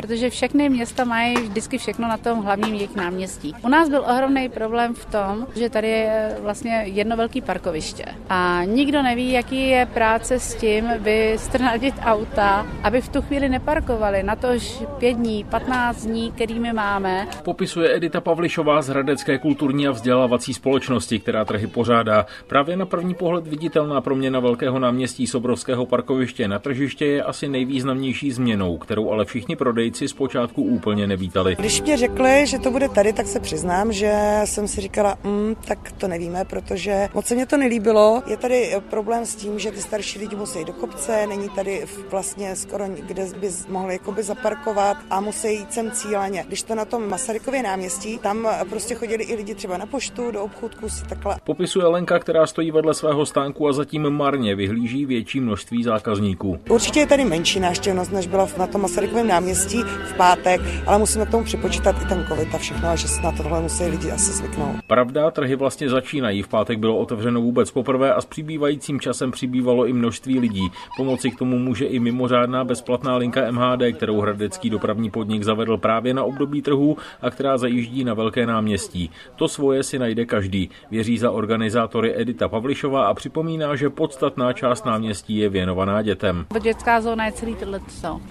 protože všechny města mají vždycky všechno na tom hlavním jejich náměstí. U nás byl ohromný problém v tom, že tady je vlastně jedno velké parkoviště a nikdo neví, jaký je práce s tím vystrnadit auta, aby v tu chvíli neparkovali. Na tož pět dní, 15 dní, kterými máme. Popisuje Edita Pavlišová z Hradecké kulturní a vzdělávací společnosti, která trhy pořádá. Právě na první pohled viditelná proměna velkého náměstí Sobrovského parkoviště na tržiště je asi nejvýznamnější změnou, kterou ale všichni prodejci zpočátku úplně nevítali. Když mě řekli, že to bude tady, tak se přiznám, že jsem si říkala, mm, tak to nevíme, protože moc se mě to nelíbilo. Je tady problém s tím, že ty starší lidi musí do kopce, není tady vlastně skoro kde by mohli jakoby zaparkovat a musí jít sem cíleně. Když to na tom Masarykově náměstí, tam prostě chodili i lidi třeba na poštu, do obchůdku si takhle. Popisuje Lenka, která stojí vedle svého stánku a zatím marně vyhlíží větší množství zákazníků. Určitě je tady menší návštěvnost, než byla na tom Masarykovém náměstí v pátek, ale musíme k tomu připočítat i ten covid a všechno, a že se na tohle musí lidi asi zvyknout. Pravda, trhy vlastně začínají. V pátek bylo otevřeno vůbec poprvé a s přibývajícím časem přibývalo i množství lidí. Pomoci k tomu může i mimořádná bezplatná linka MHD, kterou Hradecký dopravní podnik zavedl právě na období trhu a která zajíždí na velké náměstí. To svoje si najde každý, věří za organizátory Edita Pavlišová a připomíná, že podstatná část náměstí je věnovaná dětem. Dětská zóna je celý tohle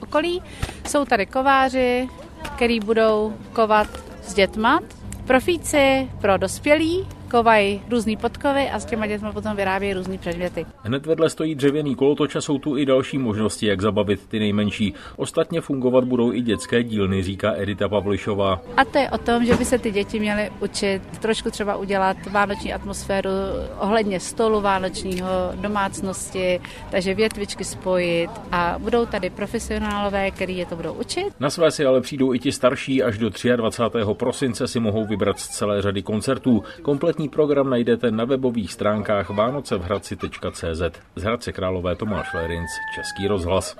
okolí. Jsou tady kováři, který budou kovat s dětma. Profíci pro dospělí, kovají různé podkovy a s těma dětmi potom vyrábějí různé předměty. Hned vedle stojí dřevěný kolotoč a jsou tu i další možnosti, jak zabavit ty nejmenší. Ostatně fungovat budou i dětské dílny, říká Edita Pavlišová. A to je o tom, že by se ty děti měly učit trošku třeba udělat vánoční atmosféru ohledně stolu vánočního, domácnosti, takže větvičky spojit a budou tady profesionálové, který je to budou učit. Na své si ale přijdou i ti starší, až do 23. prosince si mohou vybrat z celé řady koncertů. Kompletní Kompletní program najdete na webových stránkách vánocevhradci.cz. Z Hradce Králové Tomáš Lerinc, Český rozhlas.